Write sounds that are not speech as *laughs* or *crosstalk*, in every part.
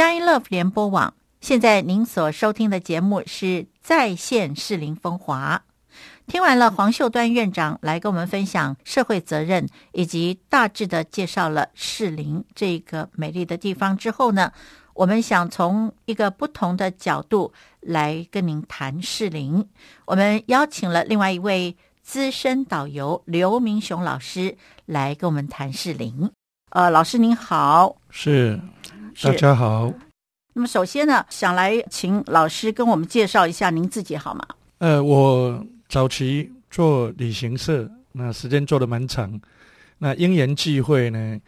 佳音 Love 联播网。现在您所收听的节目是在线适龄风华。听完了黄秀端院长来跟我们分享社会责任，以及大致的介绍了适龄这个美丽的地方之后呢，我们想从一个不同的角度来跟您谈适龄。我们邀请了另外一位资深导游刘明雄老师来跟我们谈适龄。呃，老师您好，是是大家好。那么首先呢，想来请老师跟我们介绍一下您自己好吗？呃，我早期做旅行社，那时间做的蛮长。那因缘际会呢，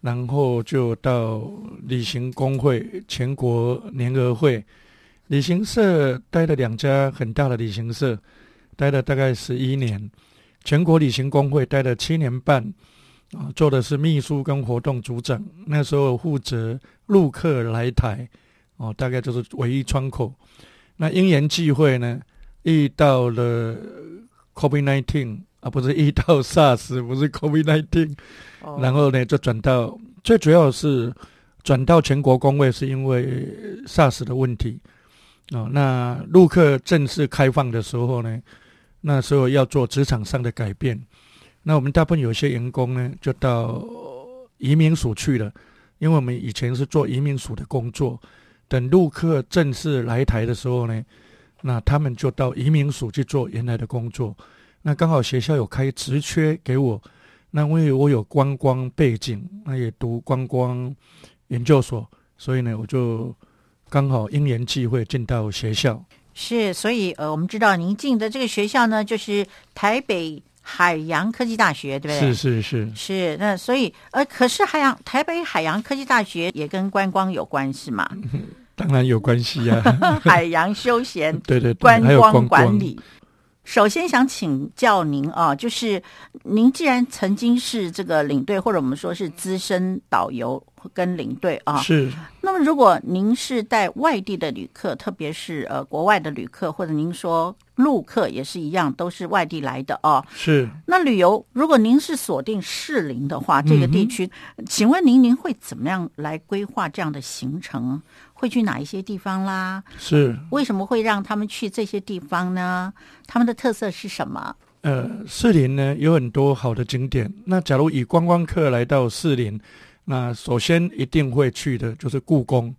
然后就到旅行工会、全国联合会旅行社待了两家很大的旅行社，待了大概十一年。全国旅行工会待了七年半，啊，做的是秘书跟活动组长。那时候负责陆客来台，哦，大概就是唯一窗口。那因缘际会呢，遇到了 COVID nineteen 啊，不是遇到 SARS，不是 COVID nineteen，、哦然后呢就转到最主要是转到全国工会，是因为 SARS 的问题哦。那陆客正式开放的时候呢，那时候要做职场上的改变，那我们大部分有些员工呢就到移民署去了，因为我们以前是做移民署的工作。等陆客正式来台的时候呢，那他们就到移民署去做原来的工作。那刚好学校有开职缺给我，那因为我有观光背景，那也读观光研究所，所以呢，我就刚好因缘际会进到学校。是，所以呃，我们知道您进的这个学校呢，就是台北海洋科技大学，对不对？是是是，是，那所以呃，可是海洋台北海洋科技大学也跟观光有关系嘛？*laughs* 当然有关系啊。*laughs* 海洋休闲 *laughs* 对对对，观光管理。首先想请教您啊，就是您既然曾经是这个领队，或者我们说是资深导游跟领队啊，是那么如果您是带外地的旅客，特别是呃国外的旅客，或者您说陆客也是一样，都是外地来的哦。是，那旅游，如果您是锁定适龄的话，这个地区，请问您您会怎么样来规划这样的行程？会去哪一些地方啦？是为什么会让他们去这些地方呢？他们的特色是什么？呃，士林呢有很多好的景点。那假如以观光客来到士林，那首先一定会去的就是故宫。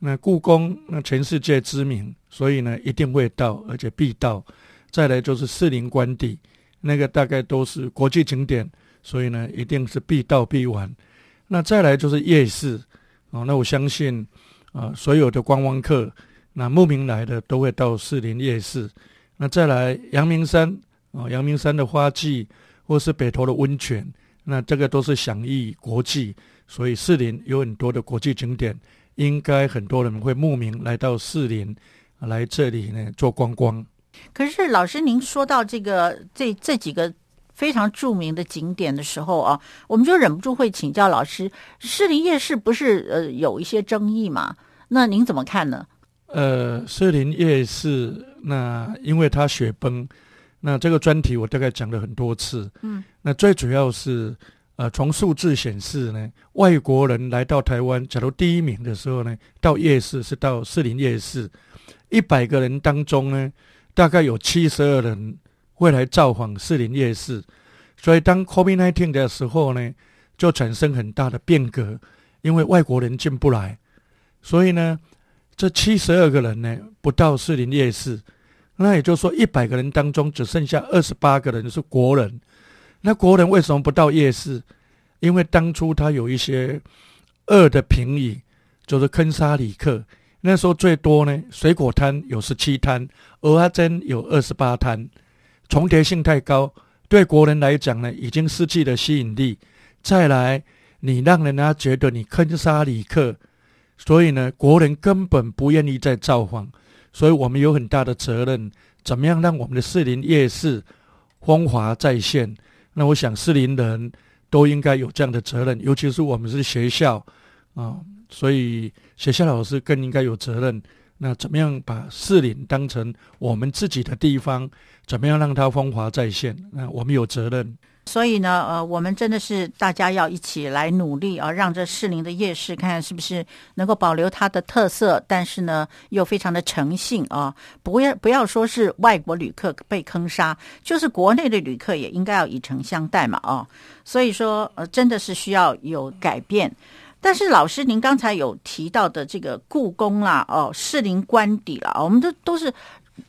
那故宫那全世界知名，所以呢一定会到，而且必到。再来就是士林官邸，那个大概都是国际景点，所以呢一定是必到必玩。那再来就是夜市哦，那我相信啊、所有的观光客那慕名来的都会到士林夜市。那再来阳明山哦，阳明山的花季，或是北投的温泉，那这个都是享誉国际，所以士林有很多的国际景点，应该很多人会慕名来到士林，来这里呢做观光。可是老师，您说到这个这这几个非常著名的景点的时候啊，我们就忍不住会请教老师，士林夜市不是呃有一些争议嘛？那您怎么看呢？呃，士林夜市，那因为它雪崩，那这个专题我大概讲了很多次。嗯，那最主要是，呃，从数字显示呢，外国人来到台湾，假如第一名的时候呢，到夜市是到士林夜市，一百个人当中呢，大概有七十二人会来造访士林夜市，所以当 COVID-19 的时候呢，就产生很大的变革，因为外国人进不来，所以呢。这七十二个人呢，不到士林夜市，那也就是说，一百个人当中只剩下二十八个人是国人。那国人为什么不到夜市？因为当初他有一些恶的评语，就是坑杀旅客。那时候最多呢，水果摊有十七摊，蚵仔煎有二十八摊，重叠性太高，对国人来讲呢，已经失去了吸引力。再来，你让人家觉得你坑杀旅客。所以呢，国人根本不愿意再造访，所以我们有很大的责任，怎么样让我们的士林夜市风华再现？那我想适龄人都应该有这样的责任，尤其是我们是学校啊，所以学校老师更应该有责任。那怎么样把适龄当成我们自己的地方？怎么样让它风华再现？那我们有责任。所以呢，呃，我们真的是大家要一起来努力啊，让这士林的夜市看看是不是能够保留它的特色，但是呢，又非常的诚信啊，不要不要说是外国旅客被坑杀，就是国内的旅客也应该要以诚相待嘛，啊，所以说，呃，真的是需要有改变。但是老师，您刚才有提到的这个故宫啦，哦，士林官邸啦，我们都都是。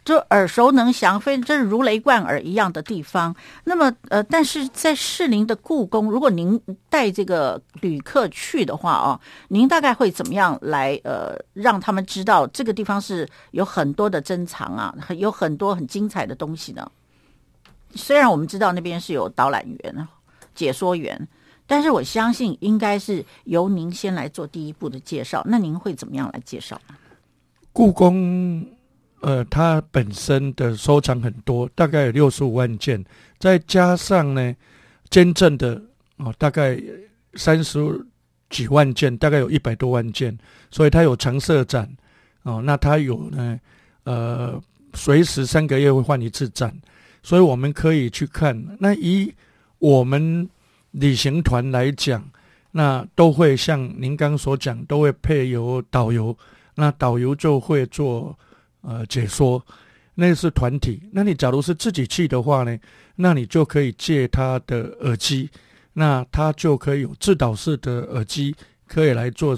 就耳熟能详，非真如雷贯耳一样的地方。那么，呃，但是在士林的故宫，如果您带这个旅客去的话哦，您大概会怎么样来呃让他们知道这个地方是有很多的珍藏啊，有很多很精彩的东西呢？虽然我们知道那边是有导览员、解说员，但是我相信应该是由您先来做第一步的介绍。那您会怎么样来介绍故宫？呃，它本身的收藏很多，大概有六十五万件，再加上呢，捐赠的哦，大概三十几万件，大概有一百多万件，所以它有常设展哦。那它有呢，呃，随时三个月会换一次展，所以我们可以去看。那以我们旅行团来讲，那都会像您刚所讲，都会配有导游，那导游就会做。呃，解说那是团体。那你假如是自己去的话呢？那你就可以借他的耳机，那他就可以有自导式的耳机，可以来做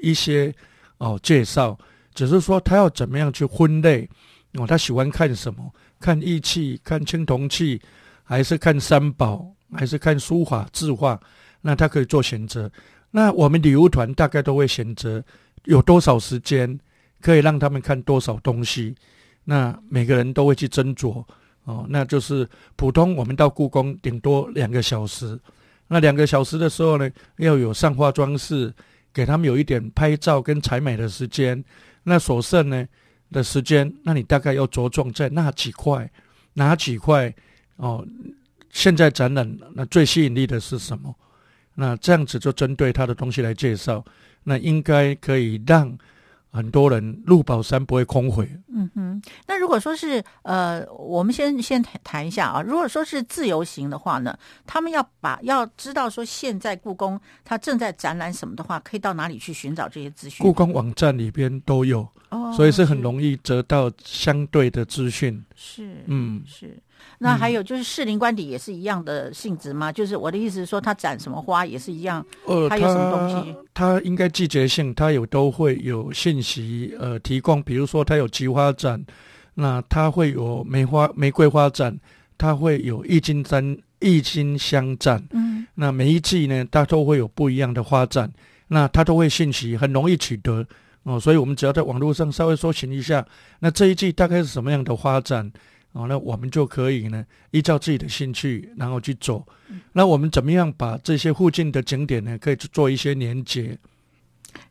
一些哦介绍。只是说他要怎么样去分类哦？他喜欢看什么？看义器，看青铜器，还是看三宝，还是看书法字画？那他可以做选择。那我们旅游团大概都会选择有多少时间。可以让他们看多少东西，那每个人都会去斟酌哦。那就是普通我们到故宫顶多两个小时，那两个小时的时候呢，要有上化妆室，给他们有一点拍照跟采买的时间。那所剩呢的时间，那你大概要着重在那几块，哪几块哦？现在展览那最吸引力的是什么？那这样子就针对他的东西来介绍，那应该可以让。很多人入宝山不会空回。嗯哼，那如果说是呃，我们先先谈谈一下啊。如果说是自由行的话呢，他们要把要知道说现在故宫它正在展览什么的话，可以到哪里去寻找这些资讯？故宫网站里边都有，哦，所以是很容易得到相对的资讯。是，嗯，是。那还有就是士林官邸也是一样的性质吗？就是我的意思是说，它展什么花也是一样。呃，它有什么东西？它应该季节性，它有都会有信息呃提供。比如说，它有菊花展，那它会有梅花玫瑰花展，它会有郁金香郁金香展。嗯，那每一季呢，它都会有不一样的花展，那它都会信息很容易取得哦。所以我们只要在网络上稍微搜寻一下，那这一季大概是什么样的发展？哦，那我们就可以呢，依照自己的兴趣，然后去走。那我们怎么样把这些附近的景点呢，可以去做一些连接？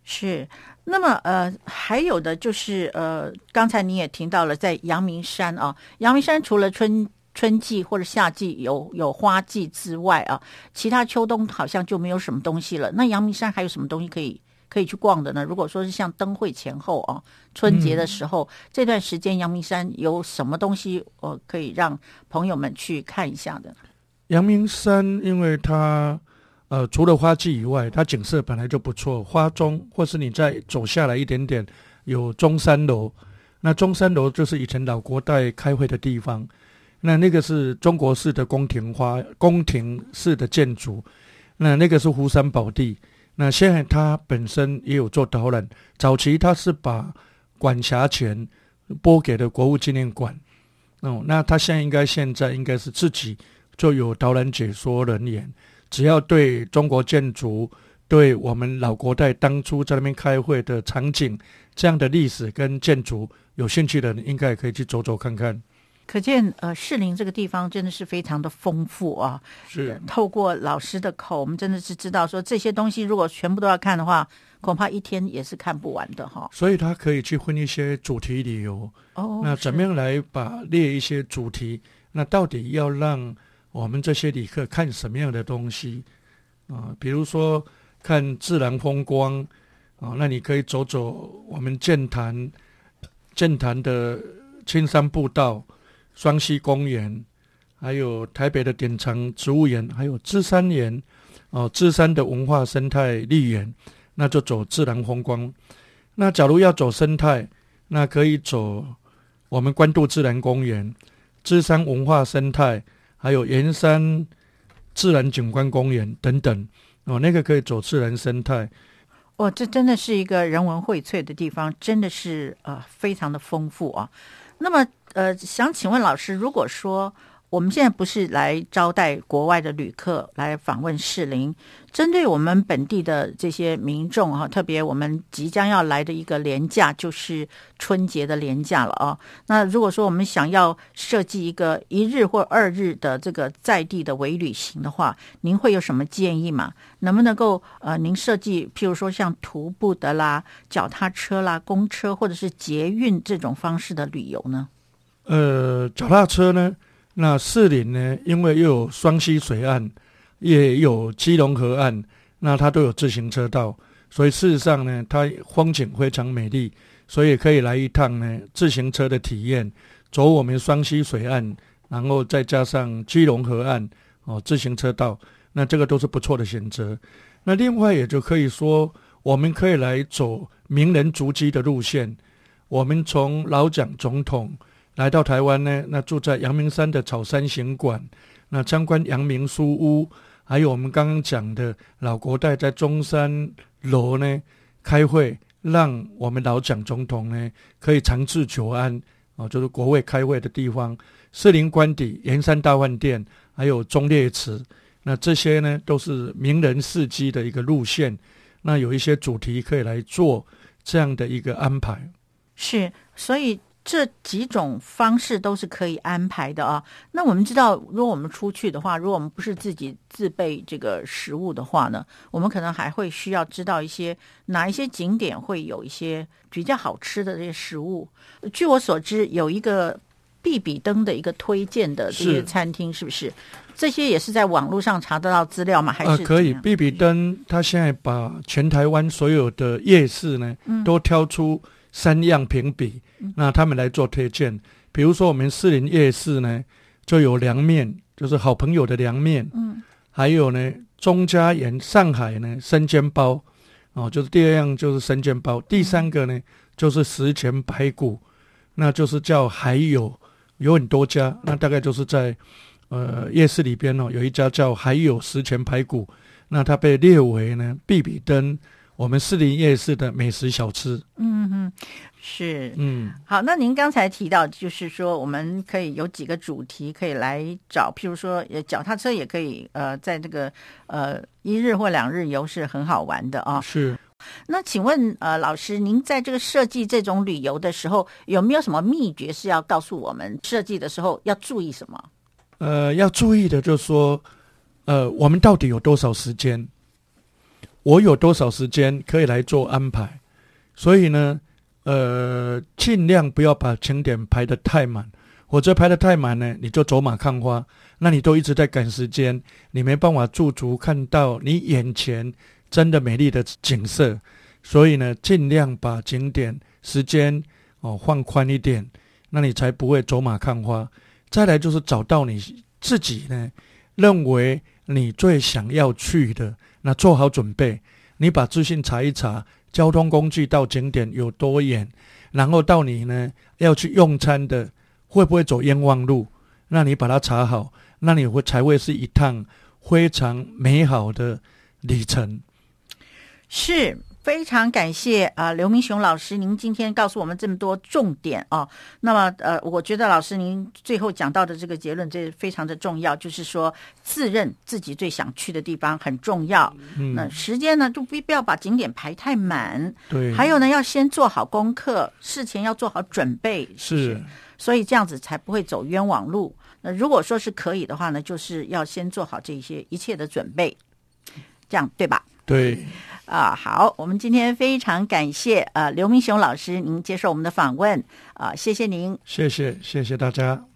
是。那么，呃，还有的就是，呃，刚才你也听到了，在阳明山啊，阳明山除了春春季或者夏季有有花季之外啊，其他秋冬好像就没有什么东西了。那阳明山还有什么东西可以？可以去逛的呢。如果说是像灯会前后哦，春节的时候这段时间，阳明山有什么东西呃可以让朋友们去看一下的？阳明山，因为它呃除了花季以外，它景色本来就不错。花中或是你再走下来一点点，有中山楼。那中山楼就是以前老国代开会的地方。那那个是中国式的宫廷花宫廷式的建筑。那那个是湖山宝地。那现在他本身也有做导览，早期他是把管辖权拨给了国务纪念馆，哦，那他现在应该现在应该是自己就有导览解说人员，只要对中国建筑，对我们老国代当初在那边开会的场景这样的历史跟建筑有兴趣的人，应该也可以去走走看看。可见，呃，士林这个地方真的是非常的丰富啊。是透过老师的口，我们真的是知道说这些东西，如果全部都要看的话，恐怕一天也是看不完的哈。所以他可以去分一些主题旅游。哦。那怎么样来把列一些主题？那到底要让我们这些旅客看什么样的东西啊？比如说看自然风光啊，那你可以走走我们建坛建坛的青山步道。双溪公园，还有台北的典藏植物园，还有芝山园，哦，芝山的文化生态绿园，那就走自然风光。那假如要走生态，那可以走我们关渡自然公园、芝山文化生态，还有盐山自然景观公园等等。哦，那个可以走自然生态。哦，这真的是一个人文荟萃的地方，真的是呃非常的丰富啊。那么呃，想请问老师，如果说我们现在不是来招待国外的旅客来访问士林，针对我们本地的这些民众哈，特别我们即将要来的一个年假就是春节的年假了啊。那如果说我们想要设计一个一日或二日的这个在地的微旅行的话，您会有什么建议吗？能不能够呃，您设计譬如说像徒步的啦、脚踏车啦、公车或者是捷运这种方式的旅游呢？呃，脚踏车呢？那士林呢？因为又有双溪水岸，也有基隆河岸，那它都有自行车道，所以事实上呢，它风景非常美丽，所以可以来一趟呢自行车的体验，走我们双溪水岸，然后再加上基隆河岸哦，自行车道，那这个都是不错的选择。那另外也就可以说，我们可以来走名人足迹的路线，我们从老蒋总统。来到台湾呢，那住在阳明山的草山行馆，那参观阳明书屋，还有我们刚刚讲的老国代在中山楼呢开会，让我们老蒋总统呢可以长治久安啊，就是国会开会的地方。士林官邸、盐山大饭店，还有忠烈祠，那这些呢都是名人事迹的一个路线。那有一些主题可以来做这样的一个安排。是，所以。这几种方式都是可以安排的啊。那我们知道，如果我们出去的话，如果我们不是自己自备这个食物的话呢，我们可能还会需要知道一些哪一些景点会有一些比较好吃的这些食物。据我所知，有一个必比登的一个推荐的这些餐厅，是不是？这些也是在网络上查得到资料吗？还是可以？必比登他现在把全台湾所有的夜市呢，都挑出。三样评比，那他们来做推荐。比如说，我们士林夜市呢，就有凉面，就是好朋友的凉面。嗯，还有呢，钟家园上海呢生煎包，哦，就是第二样就是生煎包。第三个呢，就是石前排骨，那就是叫还有有很多家，那大概就是在呃夜市里边哦，有一家叫还有石前排骨，那它被列为呢必比登。我们士林夜市的美食小吃，嗯哼，是，嗯，好。那您刚才提到，就是说我们可以有几个主题可以来找，譬如说，脚踏车也可以，呃，在这个呃一日或两日游是很好玩的啊。是。那请问，呃，老师，您在这个设计这种旅游的时候，有没有什么秘诀是要告诉我们设计的时候要注意什么？呃，要注意的就是说，呃，我们到底有多少时间？我有多少时间可以来做安排？所以呢，呃，尽量不要把景点排得太满，或者排得太满呢，你就走马看花，那你都一直在赶时间，你没办法驻足看到你眼前真的美丽的景色。所以呢，尽量把景点时间哦放宽一点，那你才不会走马看花。再来就是找到你自己呢，认为你最想要去的。那做好准备，你把资讯查一查，交通工具到景点有多远，然后到你呢要去用餐的会不会走冤枉路？那你把它查好，那你会才会是一趟非常美好的旅程。是。非常感谢啊，刘明雄老师，您今天告诉我们这么多重点哦。那么呃，我觉得老师您最后讲到的这个结论，这非常的重要，就是说自认自己最想去的地方很重要。嗯，那时间呢，就不不要把景点排太满。对，还有呢，要先做好功课，事前要做好准备。是，所以这样子才不会走冤枉路。那如果说是可以的话呢，就是要先做好这些一切的准备，这样对吧？对。啊，好，我们今天非常感谢呃刘明雄老师您接受我们的访问啊，谢谢您，谢谢谢谢大家。